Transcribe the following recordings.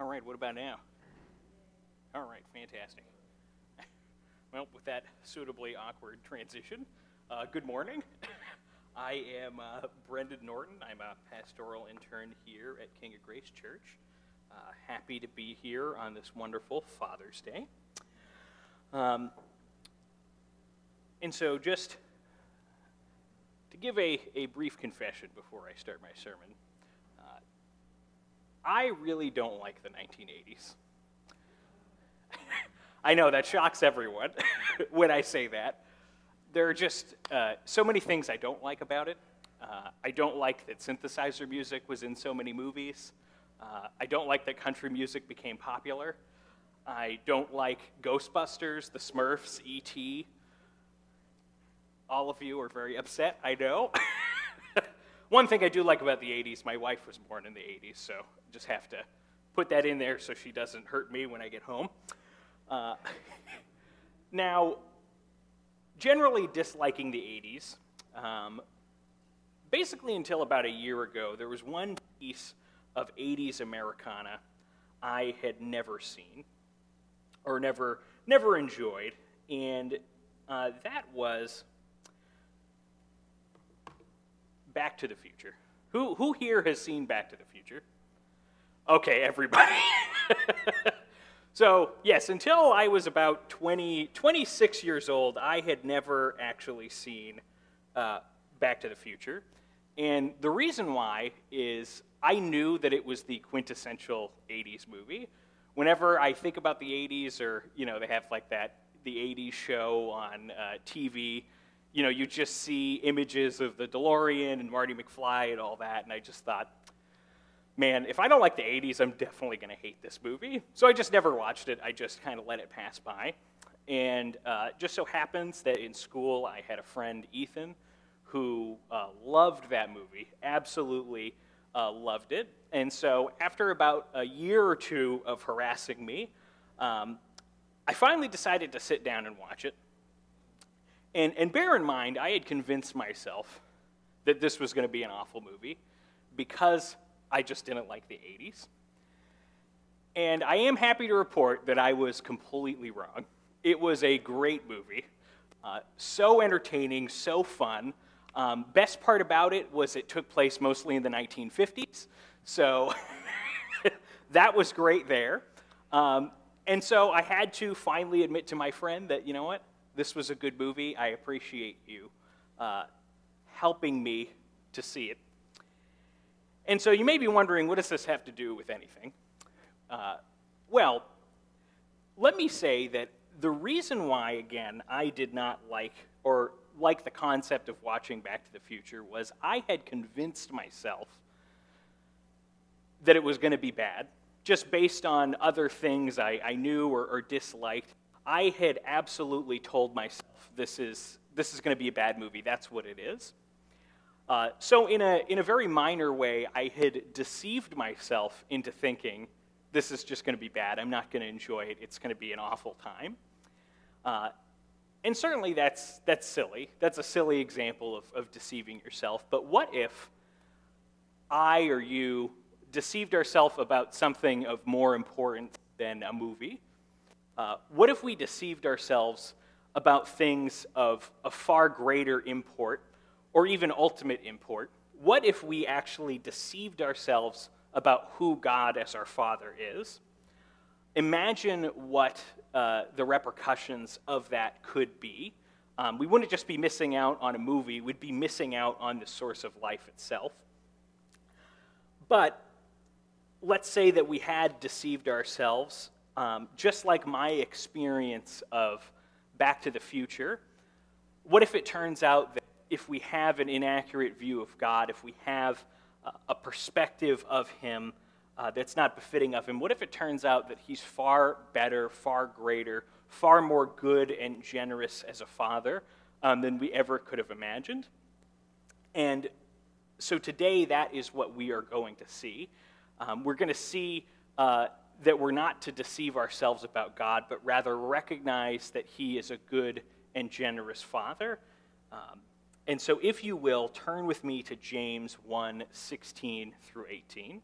All right, what about now? All right, fantastic. Well, with that suitably awkward transition, uh, good morning. I am uh, Brendan Norton. I'm a pastoral intern here at King of Grace Church. Uh, happy to be here on this wonderful Father's Day. Um, and so, just to give a, a brief confession before I start my sermon, I really don't like the 1980s. I know that shocks everyone when I say that. There are just uh, so many things I don't like about it. Uh, I don't like that synthesizer music was in so many movies. Uh, I don't like that country music became popular. I don't like Ghostbusters, The Smurfs, E.T. All of you are very upset, I know. One thing I do like about the 80s, my wife was born in the 80s, so just have to put that in there so she doesn't hurt me when I get home. Uh, now, generally disliking the 80s, um, basically until about a year ago, there was one piece of 80s Americana I had never seen or never, never enjoyed, and uh, that was Back to the Future. Who, who here has seen Back to the Future? Okay, everybody. So, yes, until I was about 20, 26 years old, I had never actually seen uh, Back to the Future. And the reason why is I knew that it was the quintessential 80s movie. Whenever I think about the 80s, or, you know, they have like that, the 80s show on uh, TV, you know, you just see images of the DeLorean and Marty McFly and all that, and I just thought, man, if I don't like the 80s, I'm definitely going to hate this movie. So I just never watched it. I just kind of let it pass by. And uh, just so happens that in school, I had a friend, Ethan, who uh, loved that movie, absolutely uh, loved it. And so after about a year or two of harassing me, um, I finally decided to sit down and watch it. And, and bear in mind, I had convinced myself that this was going to be an awful movie because I just didn't like the 80s. And I am happy to report that I was completely wrong. It was a great movie, uh, so entertaining, so fun. Um, best part about it was it took place mostly in the 1950s, so that was great there. Um, and so I had to finally admit to my friend that, you know what, this was a good movie. I appreciate you uh, helping me to see it. And so you may be wondering, what does this have to do with anything? Uh, well, let me say that the reason why, again, I did not like or like the concept of watching Back to the Future was I had convinced myself that it was going to be bad, just based on other things I, I knew or, or disliked. I had absolutely told myself this is this is going to be a bad movie. That's what it is. Uh, so, in a, in a very minor way, I had deceived myself into thinking this is just going to be bad. I'm not going to enjoy it. It's going to be an awful time. Uh, and certainly that's, that's silly. That's a silly example of, of deceiving yourself. But what if I or you deceived ourselves about something of more importance than a movie? Uh, what if we deceived ourselves about things of, a far greater import or even ultimate import, what if we actually deceived ourselves about who God as our Father is? Imagine what uh, the repercussions of that could be. Um, we wouldn't just be missing out on a movie, we'd be missing out on the source of life itself. But let's say that we had deceived ourselves, um, just like my experience of Back to the Future. What if it turns out that if we have an inaccurate view of God, if we have a perspective of Him uh, that's not befitting of Him, what if it turns out that He's far better, far greater, far more good and generous as a Father um, than we ever could have imagined? And so today, that is what we are going to see. Um, we're going to see uh, that we're not to deceive ourselves about God, but rather recognize that He is a good and generous Father. Um, and so, if you will, turn with me to James 1 16 through 18.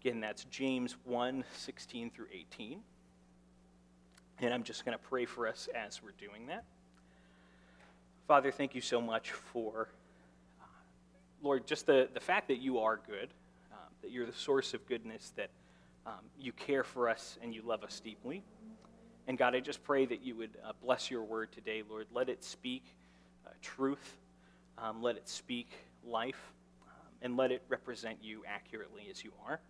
Again, that's James 1 16 through 18. And I'm just going to pray for us as we're doing that. Father, thank you so much for, uh, Lord, just the, the fact that you are good, uh, that you're the source of goodness, that um, you care for us and you love us deeply. And God, I just pray that you would uh, bless your word today, Lord. Let it speak uh, truth, um, let it speak life, um, and let it represent you accurately as you are.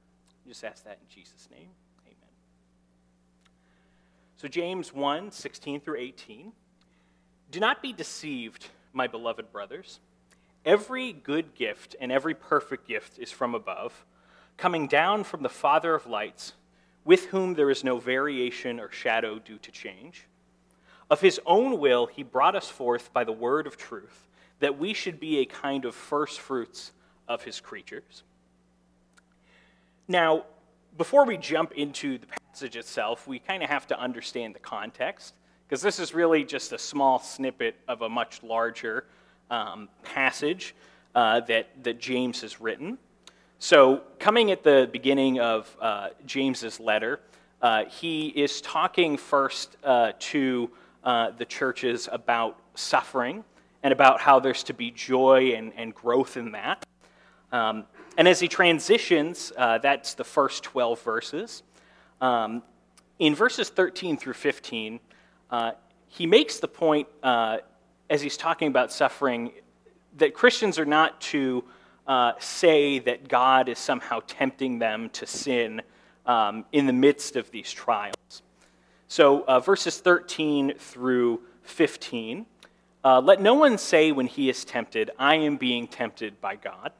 I just ask that in Jesus' name. Amen. So, James 1 16 through 18. Do not be deceived, my beloved brothers. Every good gift and every perfect gift is from above, coming down from the Father of lights, with whom there is no variation or shadow due to change. Of his own will, he brought us forth by the word of truth, that we should be a kind of first fruits of his creatures. Now, before we jump into the passage itself, we kind of have to understand the context, because this is really just a small snippet of a much larger um, passage uh, that, that James has written. So, coming at the beginning of uh, James's letter, uh, he is talking first uh, to uh, the churches about suffering and about how there's to be joy and, and growth in that. Um, and as he transitions, uh, that's the first 12 verses. Um, in verses 13 through 15, uh, he makes the point, as he's talking about suffering, that Christians are not to uh, say that God is somehow tempting them to sin um, in the midst of these trials. So, uh, verses 13 through 15 uh, let no one say when he is tempted, I am being tempted by God.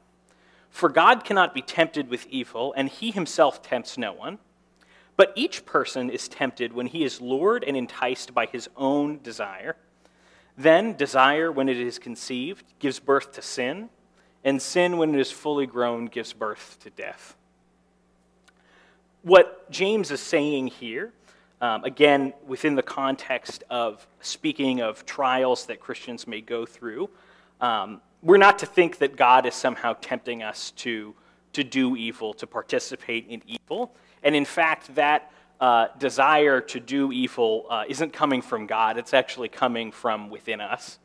For God cannot be tempted with evil, and he himself tempts no one. But each person is tempted when he is lured and enticed by his own desire. Then, desire, when it is conceived, gives birth to sin, and sin, when it is fully grown, gives birth to death. What James is saying here, um, again, within the context of speaking of trials that Christians may go through, um, we're not to think that God is somehow tempting us to, to do evil, to participate in evil. And in fact, that uh, desire to do evil uh, isn't coming from God, it's actually coming from within us.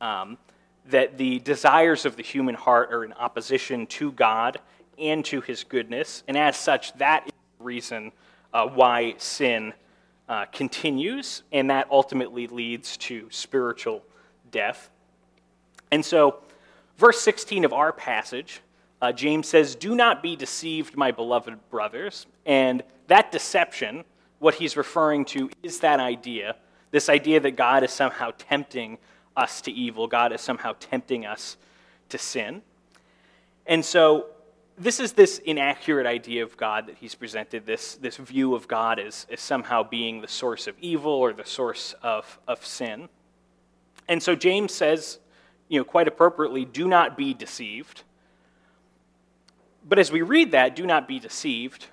Um, that the desires of the human heart are in opposition to God and to his goodness. And as such, that is the reason uh, why sin uh, continues, and that ultimately leads to spiritual death. And so, Verse 16 of our passage, uh, James says, Do not be deceived, my beloved brothers. And that deception, what he's referring to, is that idea this idea that God is somehow tempting us to evil, God is somehow tempting us to sin. And so, this is this inaccurate idea of God that he's presented, this, this view of God as, as somehow being the source of evil or the source of, of sin. And so, James says you know, quite appropriately, do not be deceived. But as we read that, do not be deceived,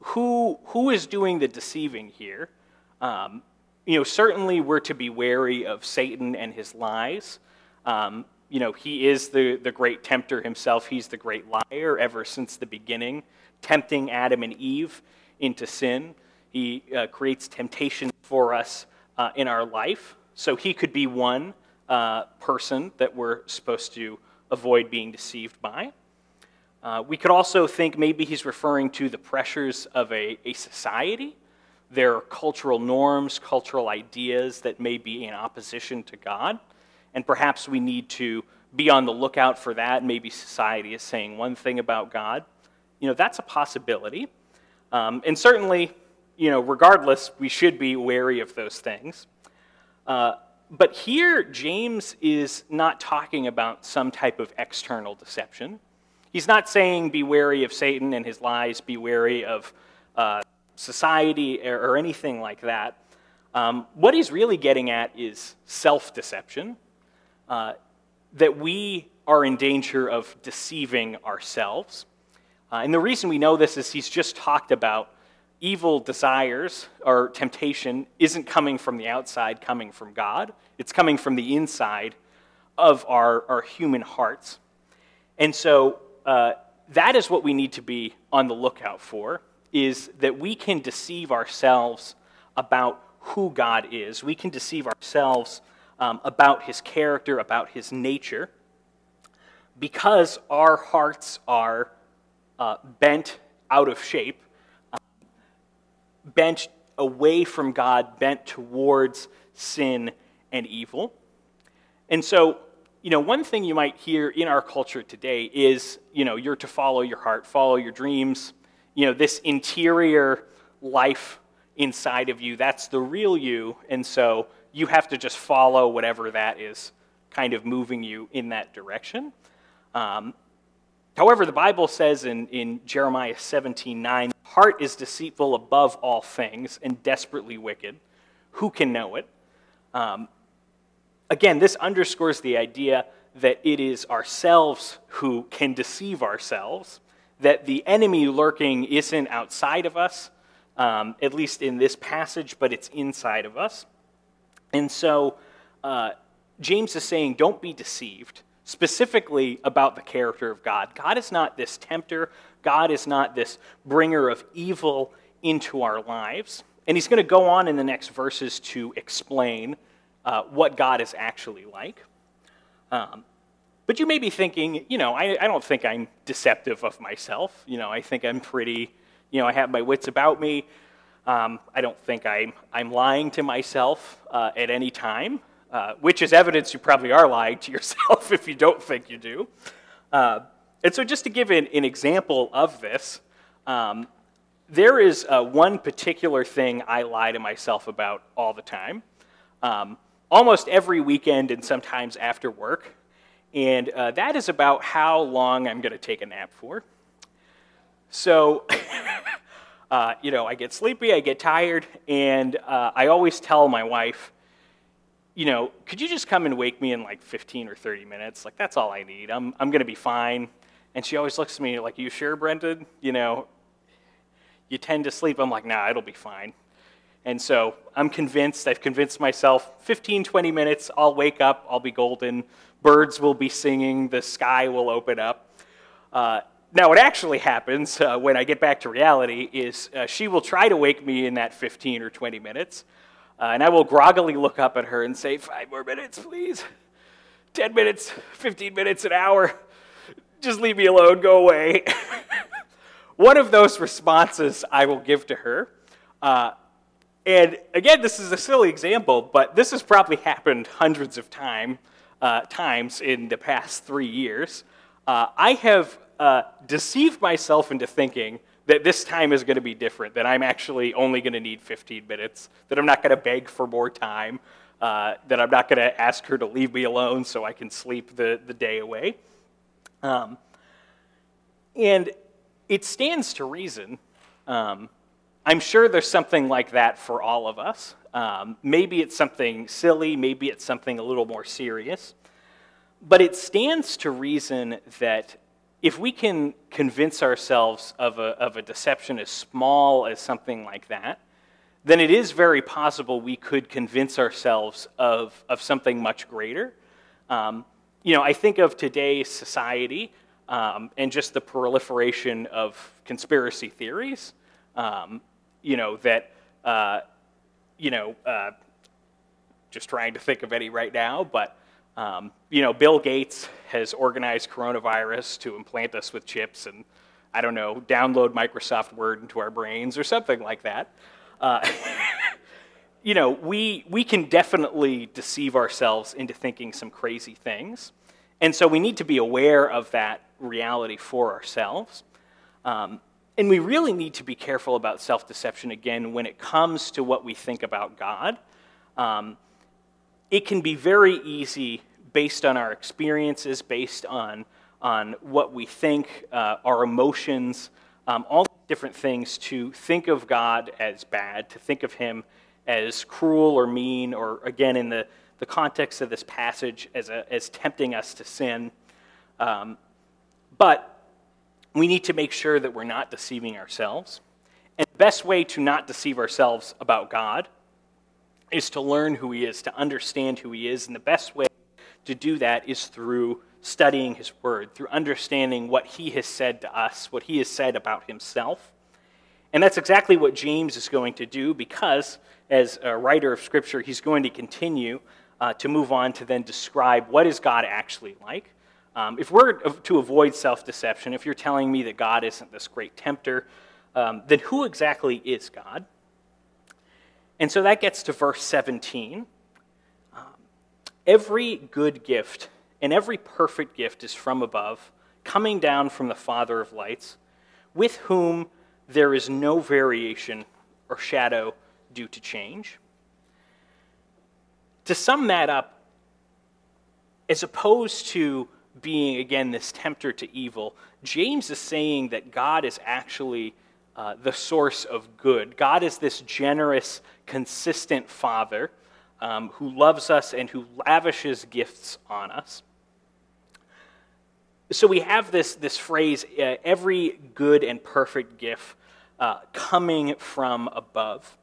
who, who is doing the deceiving here? Um, you know, certainly we're to be wary of Satan and his lies. Um, you know, he is the, the great tempter himself. He's the great liar ever since the beginning, tempting Adam and Eve into sin. He uh, creates temptation for us uh, in our life. So he could be one uh, person that we're supposed to avoid being deceived by. Uh, we could also think maybe he's referring to the pressures of a, a society, their cultural norms, cultural ideas that may be in opposition to God. And perhaps we need to be on the lookout for that. Maybe society is saying one thing about God. You know, that's a possibility. Um, and certainly, you know, regardless, we should be wary of those things. Uh, but here, James is not talking about some type of external deception. He's not saying, be wary of Satan and his lies, be wary of uh, society or, or, anything like that. Um, what he's really getting at is self deception, uh, that we are in danger of deceiving ourselves. Uh, and the reason we know this is he's just talked about evil desires or temptation isn't coming from the outside, coming from God. It's coming from the inside of our, our human hearts. And so uh, that is what we need to be on the lookout for, is that we can deceive ourselves about who God is. We can deceive ourselves um, about his character, about his nature, because our hearts are uh, bent out of shape, uh, bent away from God, bent towards sin and evil. And so, you know, one thing you might hear in our culture today is, you know, you're to follow your heart, follow your dreams. You know, this interior life inside of you, that's the real you. And so you have to just follow whatever that is kind of moving you in that direction. Um, however, the Bible says in, in Jeremiah 17 9, heart is deceitful above all things and desperately wicked. Who can know it? Um, again, this underscores the idea that it is ourselves who can deceive ourselves, that the enemy lurking isn't outside of us, um, at least in this passage, but it's inside of us. And so uh, James is saying, don't be deceived, specifically about the character of God. God is not this tempter, God is not this bringer of evil into our lives. And he's going to go on in the next verses to explain uh, what God is actually like. Um, but you may be thinking, you know, I, I don't think I'm deceptive of myself. You know, I think I'm pretty, you know, I have my wits about me. Um, I don't think I'm, I'm lying to myself uh, at any time, uh, which is evidence you probably are lying to yourself if you don't think you do. Uh, and so, just to give an, an example of this, um, there is uh, one particular thing I lie to myself about all the time, um, almost every weekend and sometimes after work. And uh, that is about how long I'm going to take a nap for. So, uh, you know, I get sleepy, I get tired, and uh, I always tell my wife, you know, could you just come and wake me in like 15 or 30 minutes? Like, that's all I need. I'm, I'm going to be fine. And she always looks at me like, you sure, Brendan? You know, you tend to sleep. I'm like, nah, it'll be fine. And so I'm convinced, I've convinced myself 15, 20 minutes, I'll wake up, I'll be golden, birds will be singing, the sky will open up. Uh, now, what actually happens uh, when I get back to reality is uh, she will try to wake me in that 15 or 20 minutes, uh, and I will groggily look up at her and say, Five more minutes, please. 10 minutes, 15 minutes, an hour. Just leave me alone, go away. One of those responses I will give to her. Uh, and again, this is a silly example, but this has probably happened hundreds of time, uh, times in the past three years. Uh, I have uh, deceived myself into thinking that this time is going to be different, that I'm actually only going to need 15 minutes, that I'm not going to beg for more time, uh, that I'm not going to ask her to leave me alone so I can sleep the, the day away. Um, and it stands to reason. Um, I'm sure there's something like that for all of us. Um, maybe it's something silly, maybe it's something a little more serious. But it stands to reason that if we can convince ourselves of a, of a deception as small as something like that, then it is very possible we could convince ourselves of, of something much greater. Um, you know, I think of today's society um, and just the proliferation of conspiracy theories. Um, you know, that, uh, you know, uh, just trying to think of any right now, but um, you know, Bill Gates has organized coronavirus to implant us with chips and, I don't know, download Microsoft Word into our brains or something like that. Uh, you know, we, we can definitely deceive ourselves into thinking some crazy things. And so we need to be aware of that reality for ourselves. Um, and we really need to be careful about self deception again when it comes to what we think about God. Um, it can be very easy based on our experiences, based on, on what we think, uh, our emotions, um, all different things, to think of God as bad, to think of Him as cruel or mean, or again, in the, the context of this passage, as, a, as tempting us to sin. Um, but we need to make sure that we're not deceiving ourselves. And the best way to not deceive ourselves about God is to learn who He is, to understand who He is. And the best way to do that is through studying his word, through understanding what he has said to us, what he has said about himself. And that's exactly what James is going to do because, as a writer of Scripture, he's going to continue uh, to move on to then describe what is God actually like. Um, if we're to avoid self deception, if you're telling me that God isn't this great tempter, um, then who exactly is God? And so that gets to verse 17. Um, every good gift and every perfect gift is from above, coming down from the Father of lights, with whom there is no variation or shadow due to change. To sum that up, as opposed to being, again, this tempter to evil, James is saying that God is actually uh, the source of good. God is this generous, consistent Father um, who loves us and who lavishes gifts on us. So we have this, this phrase uh, every good and perfect gift uh, coming from above.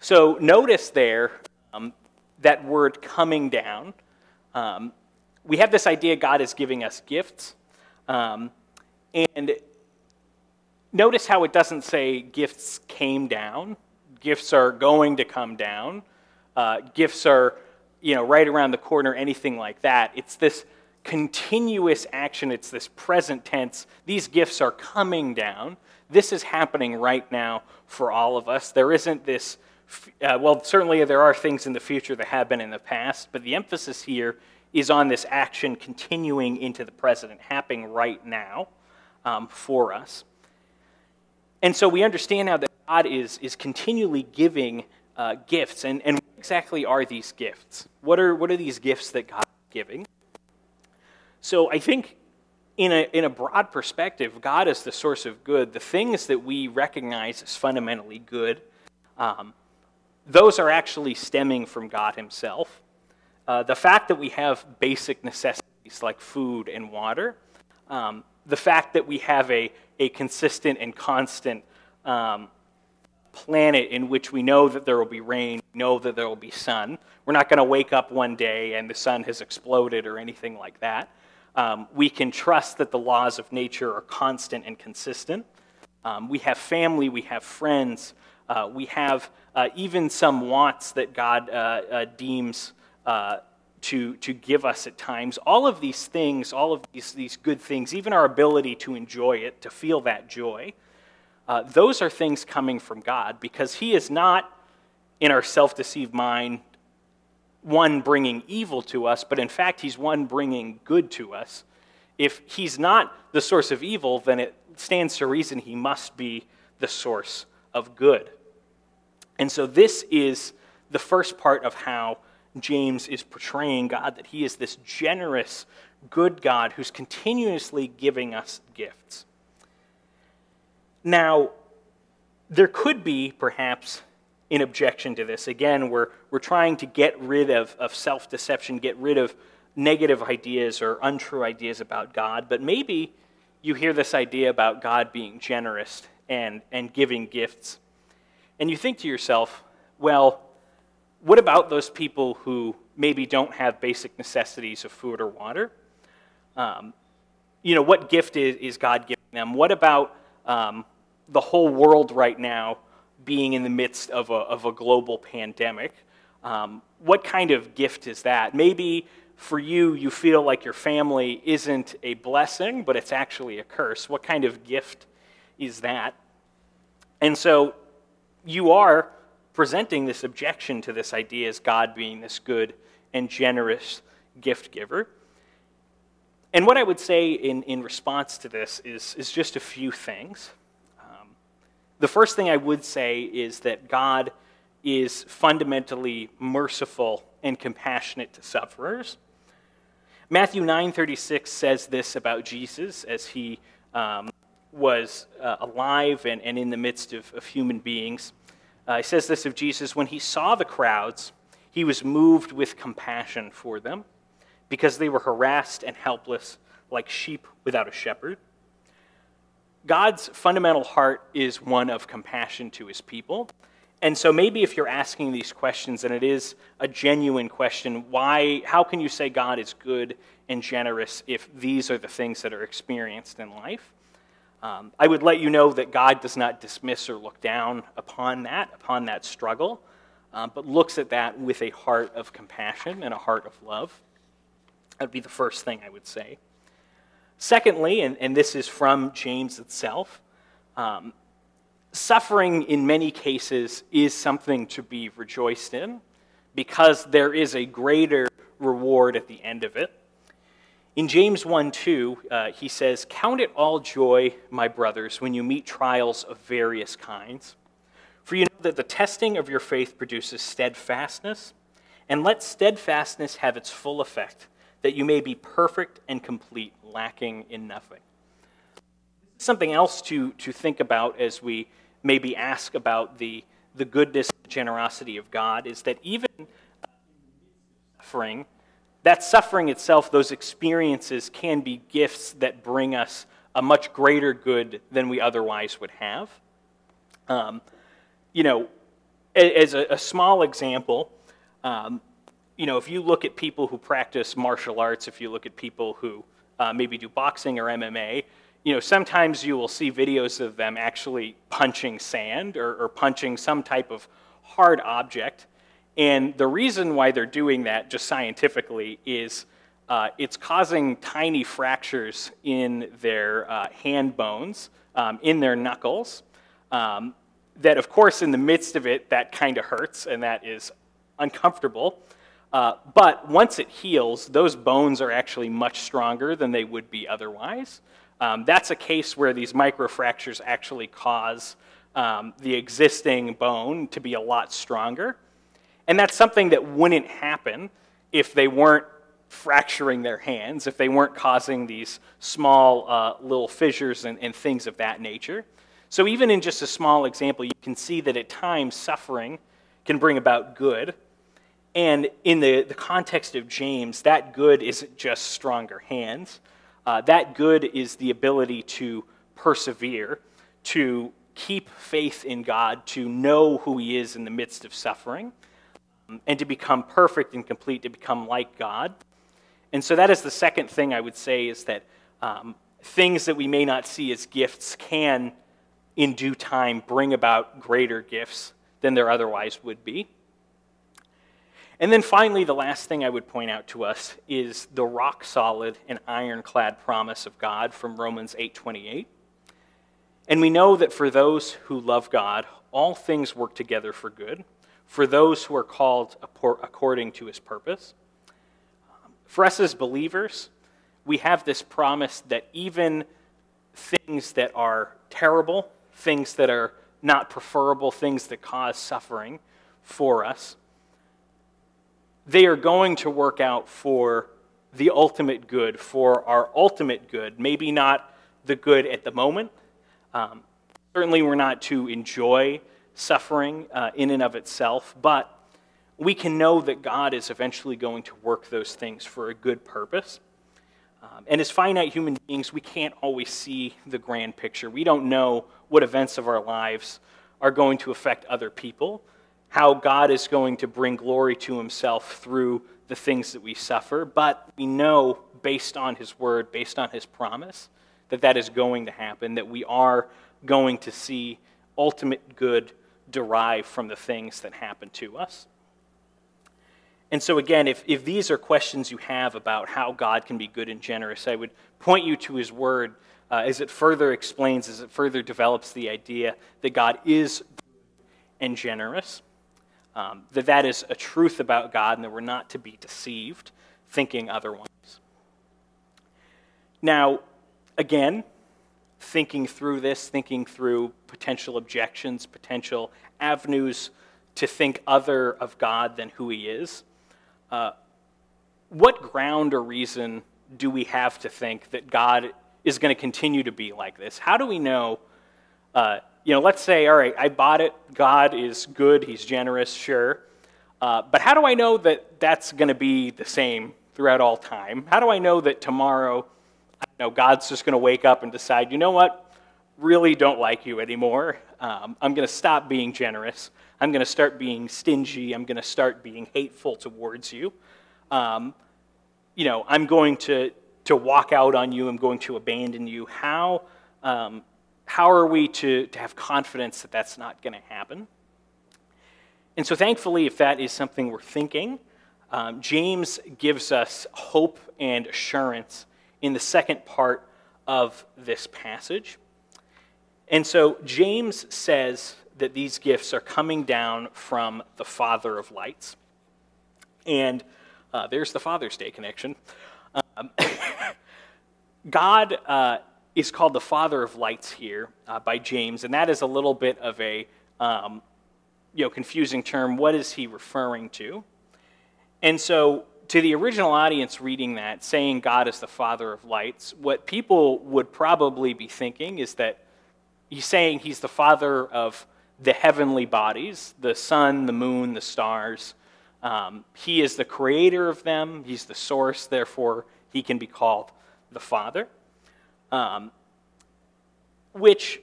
So notice there um, that word coming down. Um, we have this idea God is giving us gifts. Um, and notice how it doesn't say gifts came down, gifts are going to come down, uh, gifts are you know, right around the corner, anything like that. It's this continuous action, it's this present tense. These gifts are coming down. This is happening right now for all of us. There isn't this, uh, well, certainly there are things in the future that have been in the past, but the emphasis here is on this action continuing into the present happening right now um, for us. And so we understand now that God is, is continually giving uh, gifts. And, and what exactly are these gifts? What are, what are these gifts that God is giving? So I think in a, in a broad perspective, God is the source of good. The things that we recognize as fundamentally good, um, those are actually stemming from God Himself. Uh, the fact that we have basic necessities like food and water, um, the fact that we have a, a consistent and constant um, planet in which we know that there will be rain, know that there will be sun. We're not going to wake up one day and the sun has exploded or anything like that. Um, we can trust that the laws of nature are constant and consistent. Um, we have family, we have friends, uh, we have uh, even some wants that God uh, uh deems uh, to, to give us at times. All of these things, all of these, these good things, even our ability to enjoy it, to feel that joy, uh, those are things coming from God because He is not, in our self deceived mind, one bringing evil to us, but in fact, he's one bringing good to us. If he's not the source of evil, then it stands to reason he must be the source of good. And so, this is the first part of how James is portraying God that he is this generous, good God who's continuously giving us gifts. Now, there could be perhaps an objection to this. Again, we're, we're trying to get rid of, of self deception, get rid of negative ideas or untrue ideas about God. But maybe you hear this idea about God being generous and, and giving gifts. And you think to yourself, well, what about those people who maybe don't have basic necessities of food or water? Um, you know, what gift is, is God giving them? What about um, the whole world right now being in the midst of a, of a global pandemic. Um, what kind of gift is that? Maybe for you, you feel like your family isn't a blessing, but it's actually a curse. What kind of gift is that? And so you are presenting this objection to this idea as God being this good and generous gift giver. And what I would say in, in response to this is, is just a few things. The first thing I would say is that God is fundamentally merciful and compassionate to sufferers. Matthew 9:36 says this about Jesus as he um, was uh, alive and, and in the midst of, of human beings. Uh, he says this of Jesus when he saw the crowds, he was moved with compassion for them because they were harassed and helpless like sheep without a shepherd. God's fundamental heart is one of compassion to his people. And so maybe if you're asking these questions, and it is a genuine question, why, how can you say God is good and generous if these are the things that are experienced in life. Um, I would let you know that God does not dismiss or look down upon that, upon that struggle, um, but looks at that with a heart of compassion and a heart of love. That would be the first thing I would say. Secondly, and, and this is from James itself, um, suffering in many cases is something to be rejoiced in because there is a greater reward at the end of it. In James 1 2, uh, he says, Count it all joy, my brothers, when you meet trials of various kinds. For you know that the testing of your faith produces steadfastness, and let steadfastness have its full effect, that you may be perfect and complete, lacking in nothing. Something else to, to think about as we maybe ask about the, the goodness and generosity of God is that even suffering, that suffering itself, those experiences can be gifts that bring us a much greater good than we otherwise would have. Um, you know, as a, a small example, um, you know, if you look at people who practice martial arts, if you look at people who uh, maybe do boxing or MMA, you know, sometimes you will see videos of them actually punching sand or, or punching some type of hard object. And the reason why they're doing that, just scientifically, is uh, it's causing tiny fractures in their uh, hand bones, um, in their knuckles. Um, that, of course, in the midst of it, that kind of hurts and that is uncomfortable. Uh, but once it heals, those bones are actually much stronger than they would be otherwise. Um, that's a case where these microfractures actually cause um, the existing bone to be a lot stronger. And that's something that wouldn't happen if they weren't fracturing their hands, if they weren't causing these small uh, little fissures and, and things of that nature. So, even in just a small example, you can see that at times suffering can bring about good. And in the, the context of James, that good isn't just stronger hands. Uh, that good is the ability to persevere, to keep faith in God, to know who He is in the midst of suffering, and to become perfect and complete, to become like God. And so that is the second thing I would say is that um, things that we may not see as gifts can, in due time, bring about greater gifts than there otherwise would be. And then finally, the last thing I would point out to us is the rock solid and ironclad promise of God from Romans 8:28. And we know that for those who love God, all things work together for good for those who are called according to his purpose. For us as believers, we have this promise that even things that are terrible, things that are not preferable, things that cause suffering for us, they are going to work out for the ultimate good, for our ultimate good. Maybe not the good at the moment. Um, certainly, we're not to enjoy suffering uh, in and of itself, but we can know that God is eventually going to work those things for a good purpose. Um, and as finite human beings, we can't always see the grand picture. We don't know what events of our lives are going to affect other people, how God is going to bring glory to himself through the things that we suffer, but we know based on his word, based on his promise, that that is going to happen, that we are going to see ultimate good derive from the things that happen to us. And so, again, if, if these are questions you have about how God can be good and generous, I would point you to his word uh, as it further explains, as it further develops the idea that God is good and generous, um, that that is a truth about God and that we're not to be deceived thinking otherwise. Now, again, thinking through this, thinking through potential objections, potential avenues to think other of God than who He is. Uh, what ground or reason do we have to think that God is going to continue to be like this? How do we know? Uh, you know, let's say, all right, I bought it. God is good. He's generous, sure. Uh, but how do I know that that's going to be the same throughout all time? How do I know that tomorrow know, God's just going to wake up and decide, you know what, really don't like you anymore. Um, I'm going to stop being generous. I'm going to start being stingy. I'm going to start being hateful towards you. Um, you know, I'm going to, to walk out on you, I'm going to abandon you. How, um, how are we to, to have confidence that that's not going to happen? And so, thankfully, if that is something we're thinking, um, James gives us hope and assurance in the second part of this passage. And so, James says that these gifts are coming down from the Father of lights. And uh, there's the Father's Day connection. Um, God uh, is called the Father of lights here uh, by James, and that is a little bit of a um, you know, confusing term. What is he referring to? And so, to the original audience reading that, saying God is the Father of lights, what people would probably be thinking is that he's saying he's the Father of the heavenly bodies, the sun, the moon, the stars. Um, he is the creator of them, he's the source, therefore, he can be called the Father. Um, which,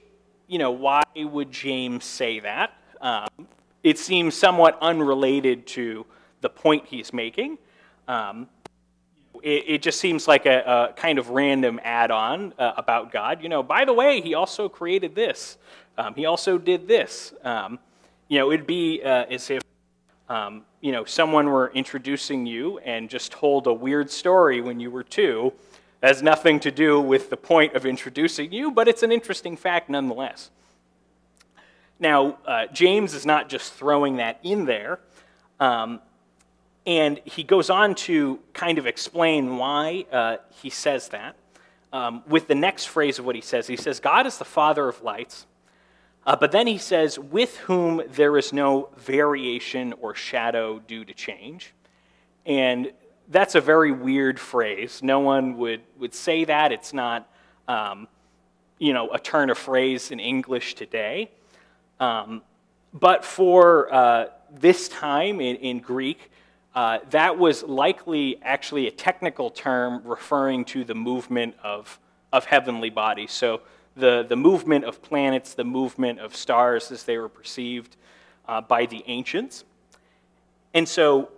you know, why would James say that? Um, it seems somewhat unrelated to the point he's making. Um, it, it, just seems like a, a kind of random add on uh, about God. You know, by the way, he also created this, um, he also did this. Um, you know, it'd be uh, as if, um, you know, someone were introducing you and just told a weird story when you were two. Has nothing to do with the point of introducing you, but it's an interesting fact nonetheless. Now, uh, James is not just throwing that in there, um, and he goes on to kind of explain why uh, he says that. Um, with the next phrase of what he says, he says, God is the Father of lights, uh, but then he says, with whom there is no variation or shadow due to change. And that's a very weird phrase. No one would, would say that. It's not, um, you know, a turn of phrase in English today. Um, but for uh, this time in, in Greek, uh, that was likely actually a technical term referring to the movement of, of heavenly bodies. So the, the movement of planets, the movement of stars as they were perceived uh, by the ancients. And so,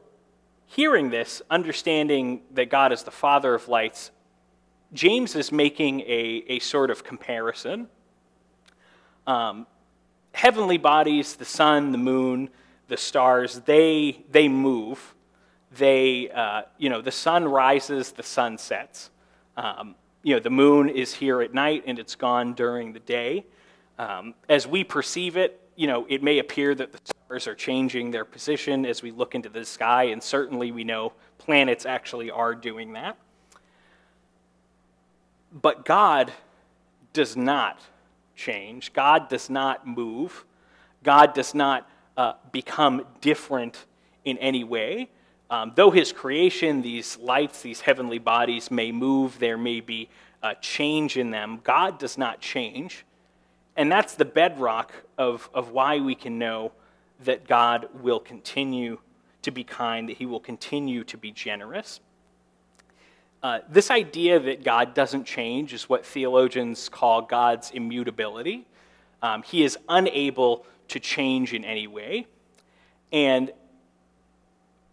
hearing this, understanding that God is the Father of lights, James is making a, a sort of comparison. Um, heavenly bodies, the sun, the moon, the stars, they, they move. They, uh, you know, the sun rises, the sun sets. Um, you know, the moon is here at night and it's gone during the day. Um, as we perceive it, you know, it may appear that the stars are changing their position as we look into the sky, and certainly we know planets actually are doing that. But God does not change. God does not move. God does not uh, become different in any way. Um, though his creation, these lights, these heavenly bodies may move, there may be a change in them, God does not change. And that's the bedrock of, of why we can know that God will continue to be kind, that he will continue to be generous. Uh, this idea that God doesn't change is what theologians call God's immutability. Um, he is unable to change in any way. And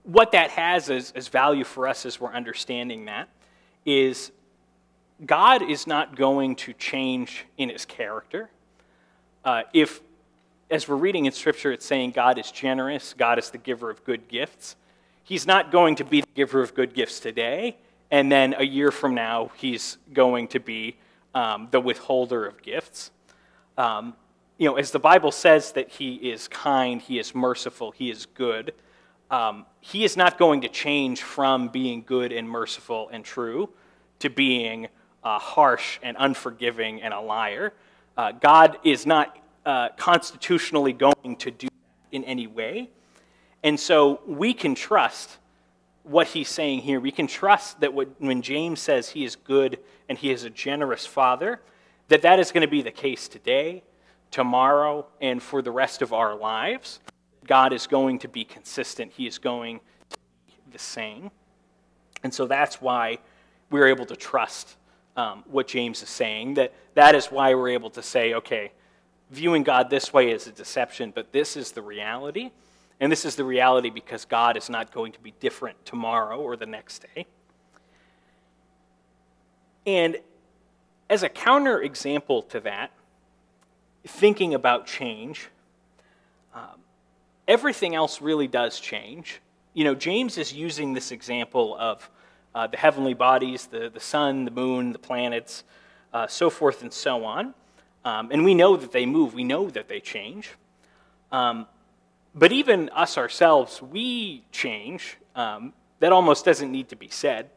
what that has as, as value for us as we're understanding that is God is not going to change in his character. Uh, if, as we're reading in Scripture, it's saying God is generous, God is the giver of good gifts, he's not going to be the giver of good gifts today and then a year from now, he's going to be um, the withholder of gifts. Um, you know, as the Bible says that he is kind, he is merciful, he is good, um, he is not going to change from being good and merciful and true to being uh, harsh and unforgiving and a liar. Uh, God is not uh, constitutionally going to do that in any way. And so we can trust what he's saying here. We can trust that when James says he is good and he is a generous father, that that is going to be the case today, tomorrow, and for the rest of our lives. God is going to be consistent. He is going to be the same. And so that's why we're able to trust um, what James is saying. That that is why we're able to say, okay, viewing God this way is a deception, but this is the reality. And this is the reality because God is not going to be different tomorrow or the next day. And as a counter example to that, thinking about change, um, everything else really does change. You know, James is using this example of uh, the heavenly bodies, the, the sun, the moon, the planets, uh, so forth and so on. Um, and we know that they move, we know that they change. Um, but even us ourselves, we change. Um, that almost doesn't need to be said.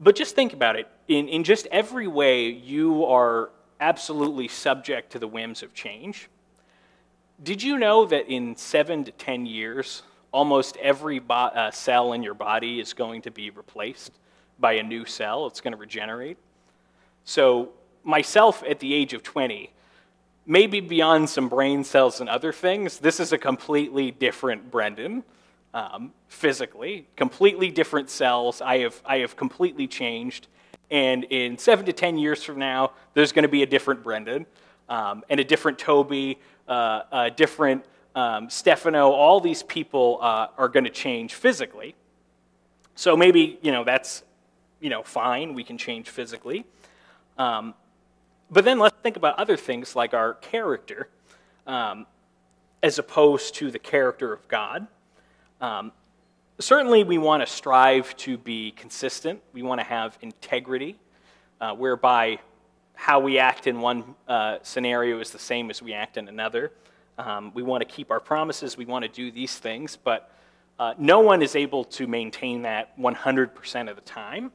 But just think about it. In, in just every way, you are absolutely subject to the whims of change. Did you know that in seven to 10 years, almost every bo- uh, cell in your body is going to be replaced by a new cell? It's going to regenerate. So, myself at the age of 20, maybe beyond some brain cells and other things, this is a completely different Brendan um, physically, completely different cells. I have, I have completely changed. And in seven to 10 years from now, there's going to be a different Brendan um, and a different Toby, uh, a different um, Stefano. All these people uh, are going to change physically. So maybe, you know, that's, you know, fine. We can change physically. Um, but then let's think about other things like our character um, as opposed to the character of God. Um, certainly, we want to strive to be consistent. We want to have integrity, uh, whereby how we act in one uh, scenario is the same as we act in another. Um, we want to keep our promises. We want to do these things, but uh, no one is able to maintain that 100% of the time.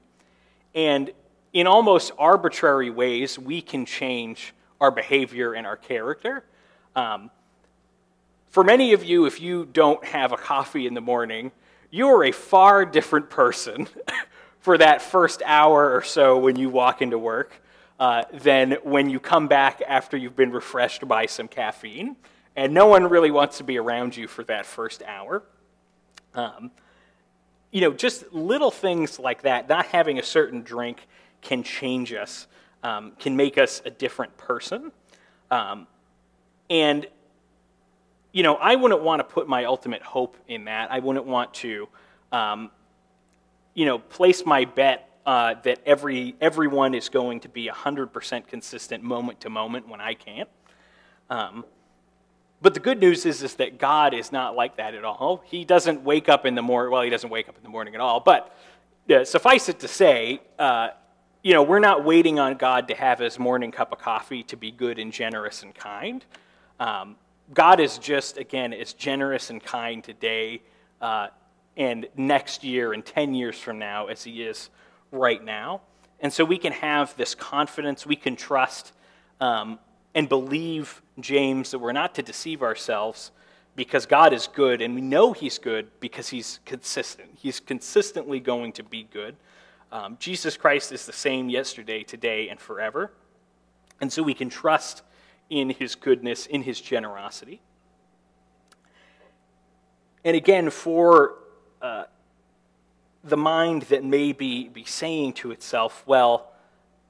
And in almost arbitrary ways, we can change our behavior and our character. Um, for many of you, if you don't have a coffee in the morning, you are a far different person for that first hour or so when you walk into work uh, than when you come back after you've been refreshed by some caffeine. And no one really wants to be around you for that first hour. Um, you know, just little things like that, not having a certain drink can change us, um, can make us a different person. Um, and you know, I wouldn't want to put my ultimate hope in that. I wouldn't want to, um, you know, place my bet uh, that every everyone is going to be 100% consistent moment to moment when I can't. Um, but the good news is, is that God is not like that at all. He doesn't wake up in the morning. Well, he doesn't wake up in the morning at all. But uh, suffice it to say, uh, you know, we're not waiting on God to have his morning cup of coffee to be good and generous and kind. Um, God is just, again, as generous and kind today uh, and next year and 10 years from now as He is right now. And so we can have this confidence, we can trust um, and believe, James, that we're not to deceive ourselves because God is good, and we know He's good because He's consistent. He's consistently going to be good. Um, Jesus Christ is the same yesterday, today, and forever. And so we can trust in his goodness, in his generosity. And again, for uh, the mind that may be, be saying to itself, well,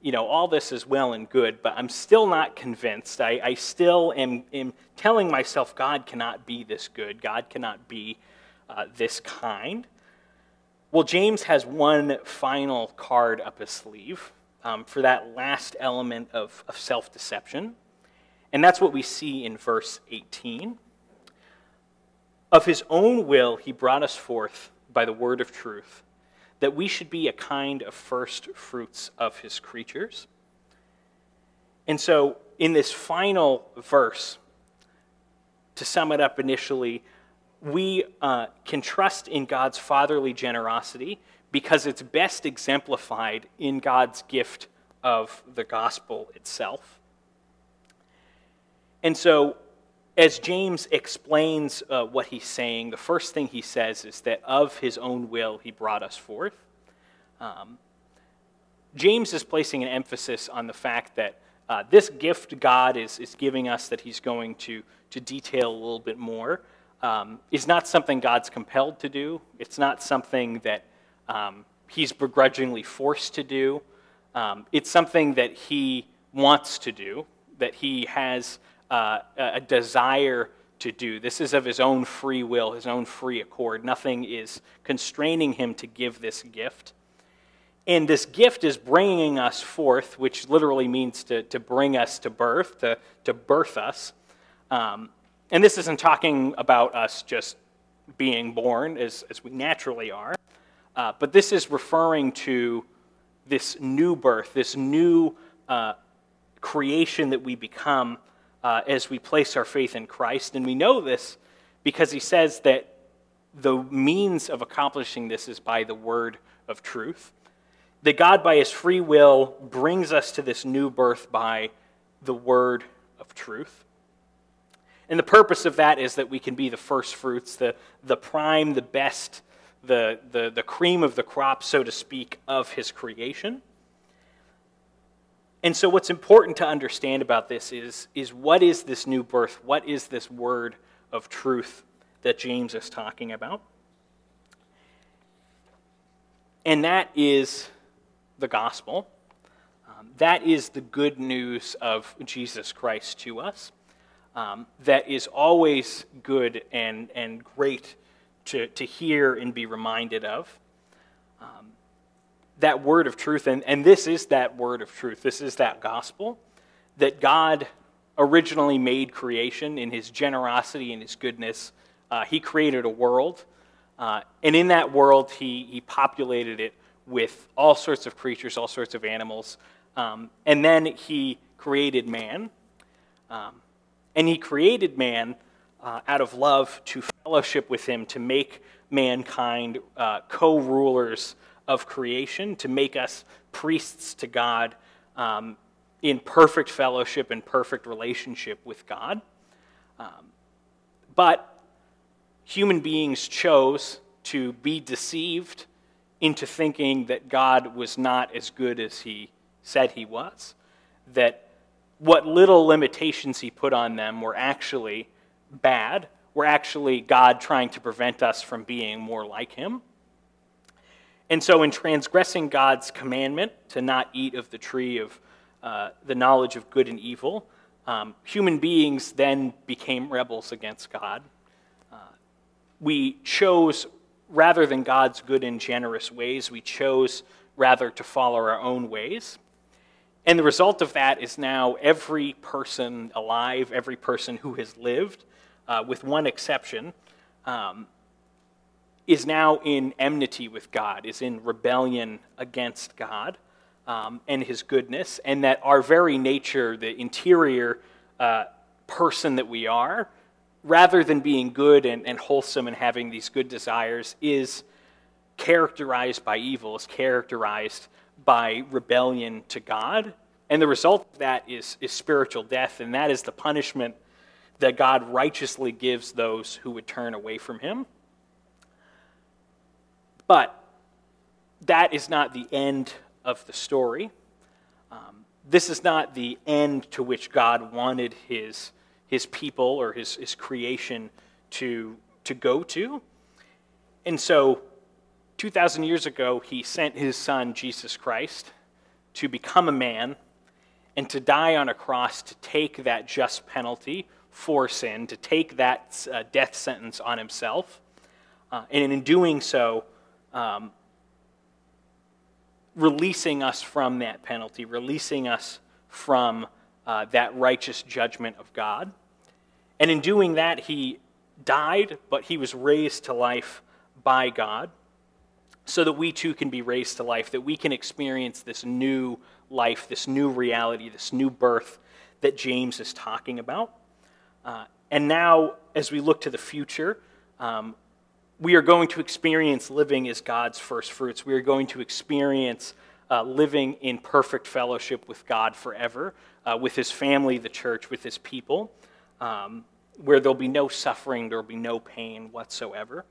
you know, all this is well and good, but I'm still not convinced. I, I still am, am, telling myself God cannot be this good, God cannot be uh, this kind. Well, James has one final card up his sleeve um, for that last element of, of self deception. And that's what we see in verse 18. Of his own will, he brought us forth by the word of truth, that we should be a kind of first fruits of his creatures. And so, in this final verse, to sum it up initially, we uh, can trust in God's fatherly generosity because it's best exemplified in God's gift of the gospel itself. And so, as James explains uh, what he's saying, the first thing he says is that of his own will he brought us forth. Um, James is placing an emphasis on the fact that uh, this gift God is, is giving us, that he's going to, to detail a little bit more, um, is not something God's compelled to do. It's not something that um, he's begrudgingly forced to do. Um, it's something that he wants to do, that he has uh, a desire to do. This is of his own free will, his own free accord. Nothing is constraining him to give this gift. And this gift is bringing us forth, which literally means to, to bring us to birth, to, to birth us. Um, and this isn't talking about us just being born as, as we naturally are, uh, but this is referring to this new birth, this new uh, creation that we become uh, as we place our faith in Christ. And we know this because he says that the means of accomplishing this is by the word of truth. That God, by his free will, brings us to this new birth by the word of truth. And the purpose of that is that we can be the first fruits, the, the prime, the best, the, the, the cream of the crop, so to speak, of his creation. And so, what's important to understand about this is, is what is this new birth? What is this word of truth that James is talking about? And that is the gospel. Um, that is the good news of Jesus Christ to us. Um, that is always good and, and great to, to hear and be reminded of that word of truth, and, and this is that word of truth. This is that gospel that God originally made creation in his generosity and his goodness. Uh, he created a world, uh, and in that world, he, he populated it with all sorts of creatures, all sorts of animals. Um, and then he created man. Um, and he created man uh, out of love to fellowship with him, to make mankind uh, co rulers of creation to make us priests to God um, in perfect fellowship and perfect relationship with God. Um, but human beings chose to be deceived into thinking that God was not as good as he said he was, that what little limitations he put on them were actually bad, were actually God trying to prevent us from being more like him. And so, in transgressing God's commandment to not eat of the tree of uh, the knowledge of good and evil, um, human beings then became rebels against God. Uh, we chose, rather than God's good and generous ways, we chose rather to follow our own ways. And the result of that is now every person alive, every person who has lived, uh, with one exception, um, is now in enmity with God, is in rebellion against God um, and his goodness, and that our very nature, the interior uh, person that we are, rather than being good and, and wholesome and having these good desires, is characterized by evil, is characterized by rebellion to God. And the result of that is, is spiritual death, and that is the punishment that God righteously gives those who would turn away from him. But that is not the end of the story. Um, this is not the end to which God wanted his, his people or his, his creation to, to go to. And so, 2,000 years ago, he sent his son, Jesus Christ, to become a man and to die on a cross to take that just penalty for sin, to take that uh, death sentence on himself. Uh, and in doing so, um, releasing us from that penalty, releasing us from uh, that righteous judgment of God. And in doing that, he died, but he was raised to life by God so that we too can be raised to life, that we can experience this new life, this new reality, this new birth that James is talking about. Uh, and now, as we look to the future, um, we are going to experience living as God's first fruits. We are going to experience uh, living in perfect fellowship with God forever, uh, with His family, the church, with His people, um, where there'll be no suffering, there'll be no pain whatsoever.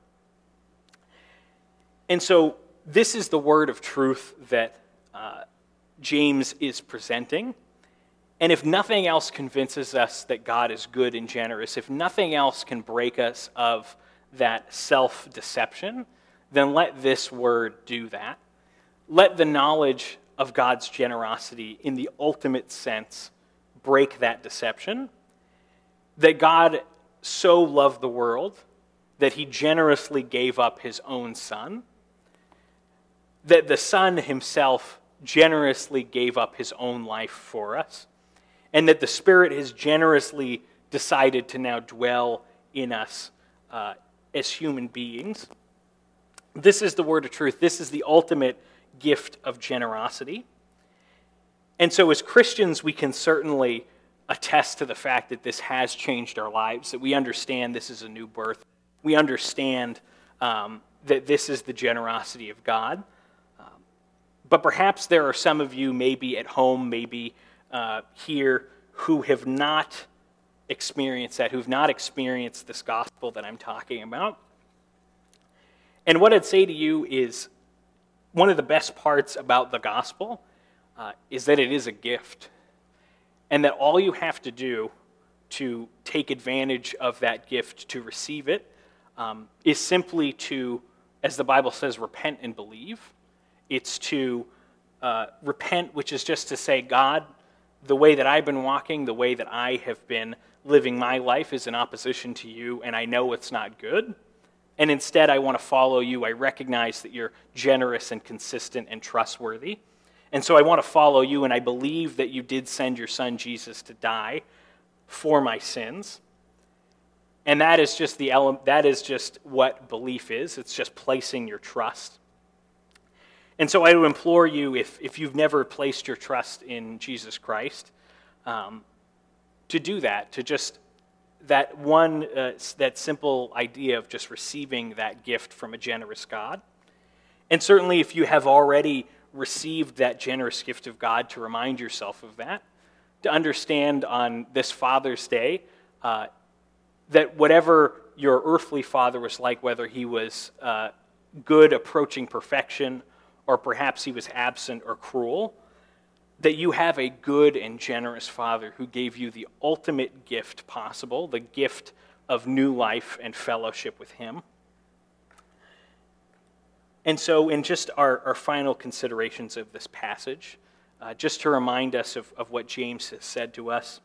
And so, this is the word of truth that uh, James is presenting. And if nothing else convinces us that God is good and generous, if nothing else can break us of that self deception, then let this word do that. Let the knowledge of God's generosity in the ultimate sense break that deception. That God so loved the world that he generously gave up his own son. that the Son himself generously gave up his own life for us, and that the Spirit has generously decided to now dwell in us uh, as human beings. This is the word of truth. This is the ultimate gift of generosity. And so, as Christians, we can certainly attest to the fact that this has changed our lives, that we understand this is a new birth. We understand um, that this is the generosity of God. Um, but perhaps there are some of you, maybe at home, maybe uh, here, who have not experienced that, who've not experienced this gospel that I'm talking about. And what I'd say to you is one of the best parts about the gospel uh, is that it is a gift. And that all you have to do to take advantage of that gift, to receive it, um, is simply to, as the Bible says, repent and believe. It's to uh, repent, which is just to say, God, the way that I've been walking, the way that I have been living my life is in opposition to you, and I know it's not good. And instead, I want to follow you. I recognize that you're generous and consistent and trustworthy. And so I want to follow you, and I believe that you did send your son Jesus to die for my sins. And that is just the element, that is just what belief is. It's just placing your trust. And so I would implore you, if, if you've never placed your trust in Jesus Christ, um, to do that, to just that one, uh, that simple idea of just receiving that gift from a generous God. And certainly, if you have already received that generous gift of God, to remind yourself of that, to understand on this Father's Day uh, that whatever your earthly father was like, whether he was uh, good, approaching perfection, or perhaps he was absent or cruel, that you have a good and generous Father who gave you the ultimate gift possible, the gift of new life and fellowship with Him. And so, in just our, our final considerations of this passage, uh, just to remind us of, of what James has said to us,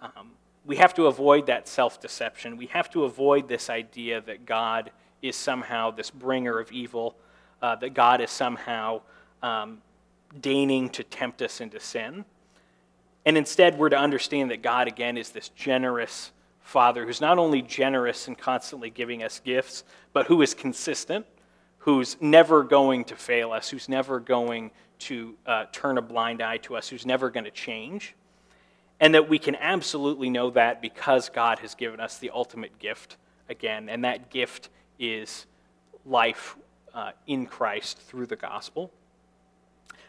um, we have to avoid that self deception. We have to avoid this idea that God is somehow this bringer of evil, uh, that God is somehow um, deigning to tempt us into sin. And instead, we're to understand that God, again, is this generous Father who's not only generous and constantly giving us gifts, but who is consistent, who's never going to fail us, who's never going to uh, turn a blind eye to us, who's never going to change. And that we can absolutely know that because God has given us the ultimate gift again, and that gift is life uh, in Christ through the gospel.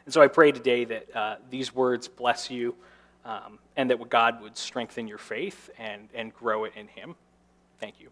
And so I pray today that uh, these words bless you um, and that God would strengthen your faith and, and grow it in Him. Thank you.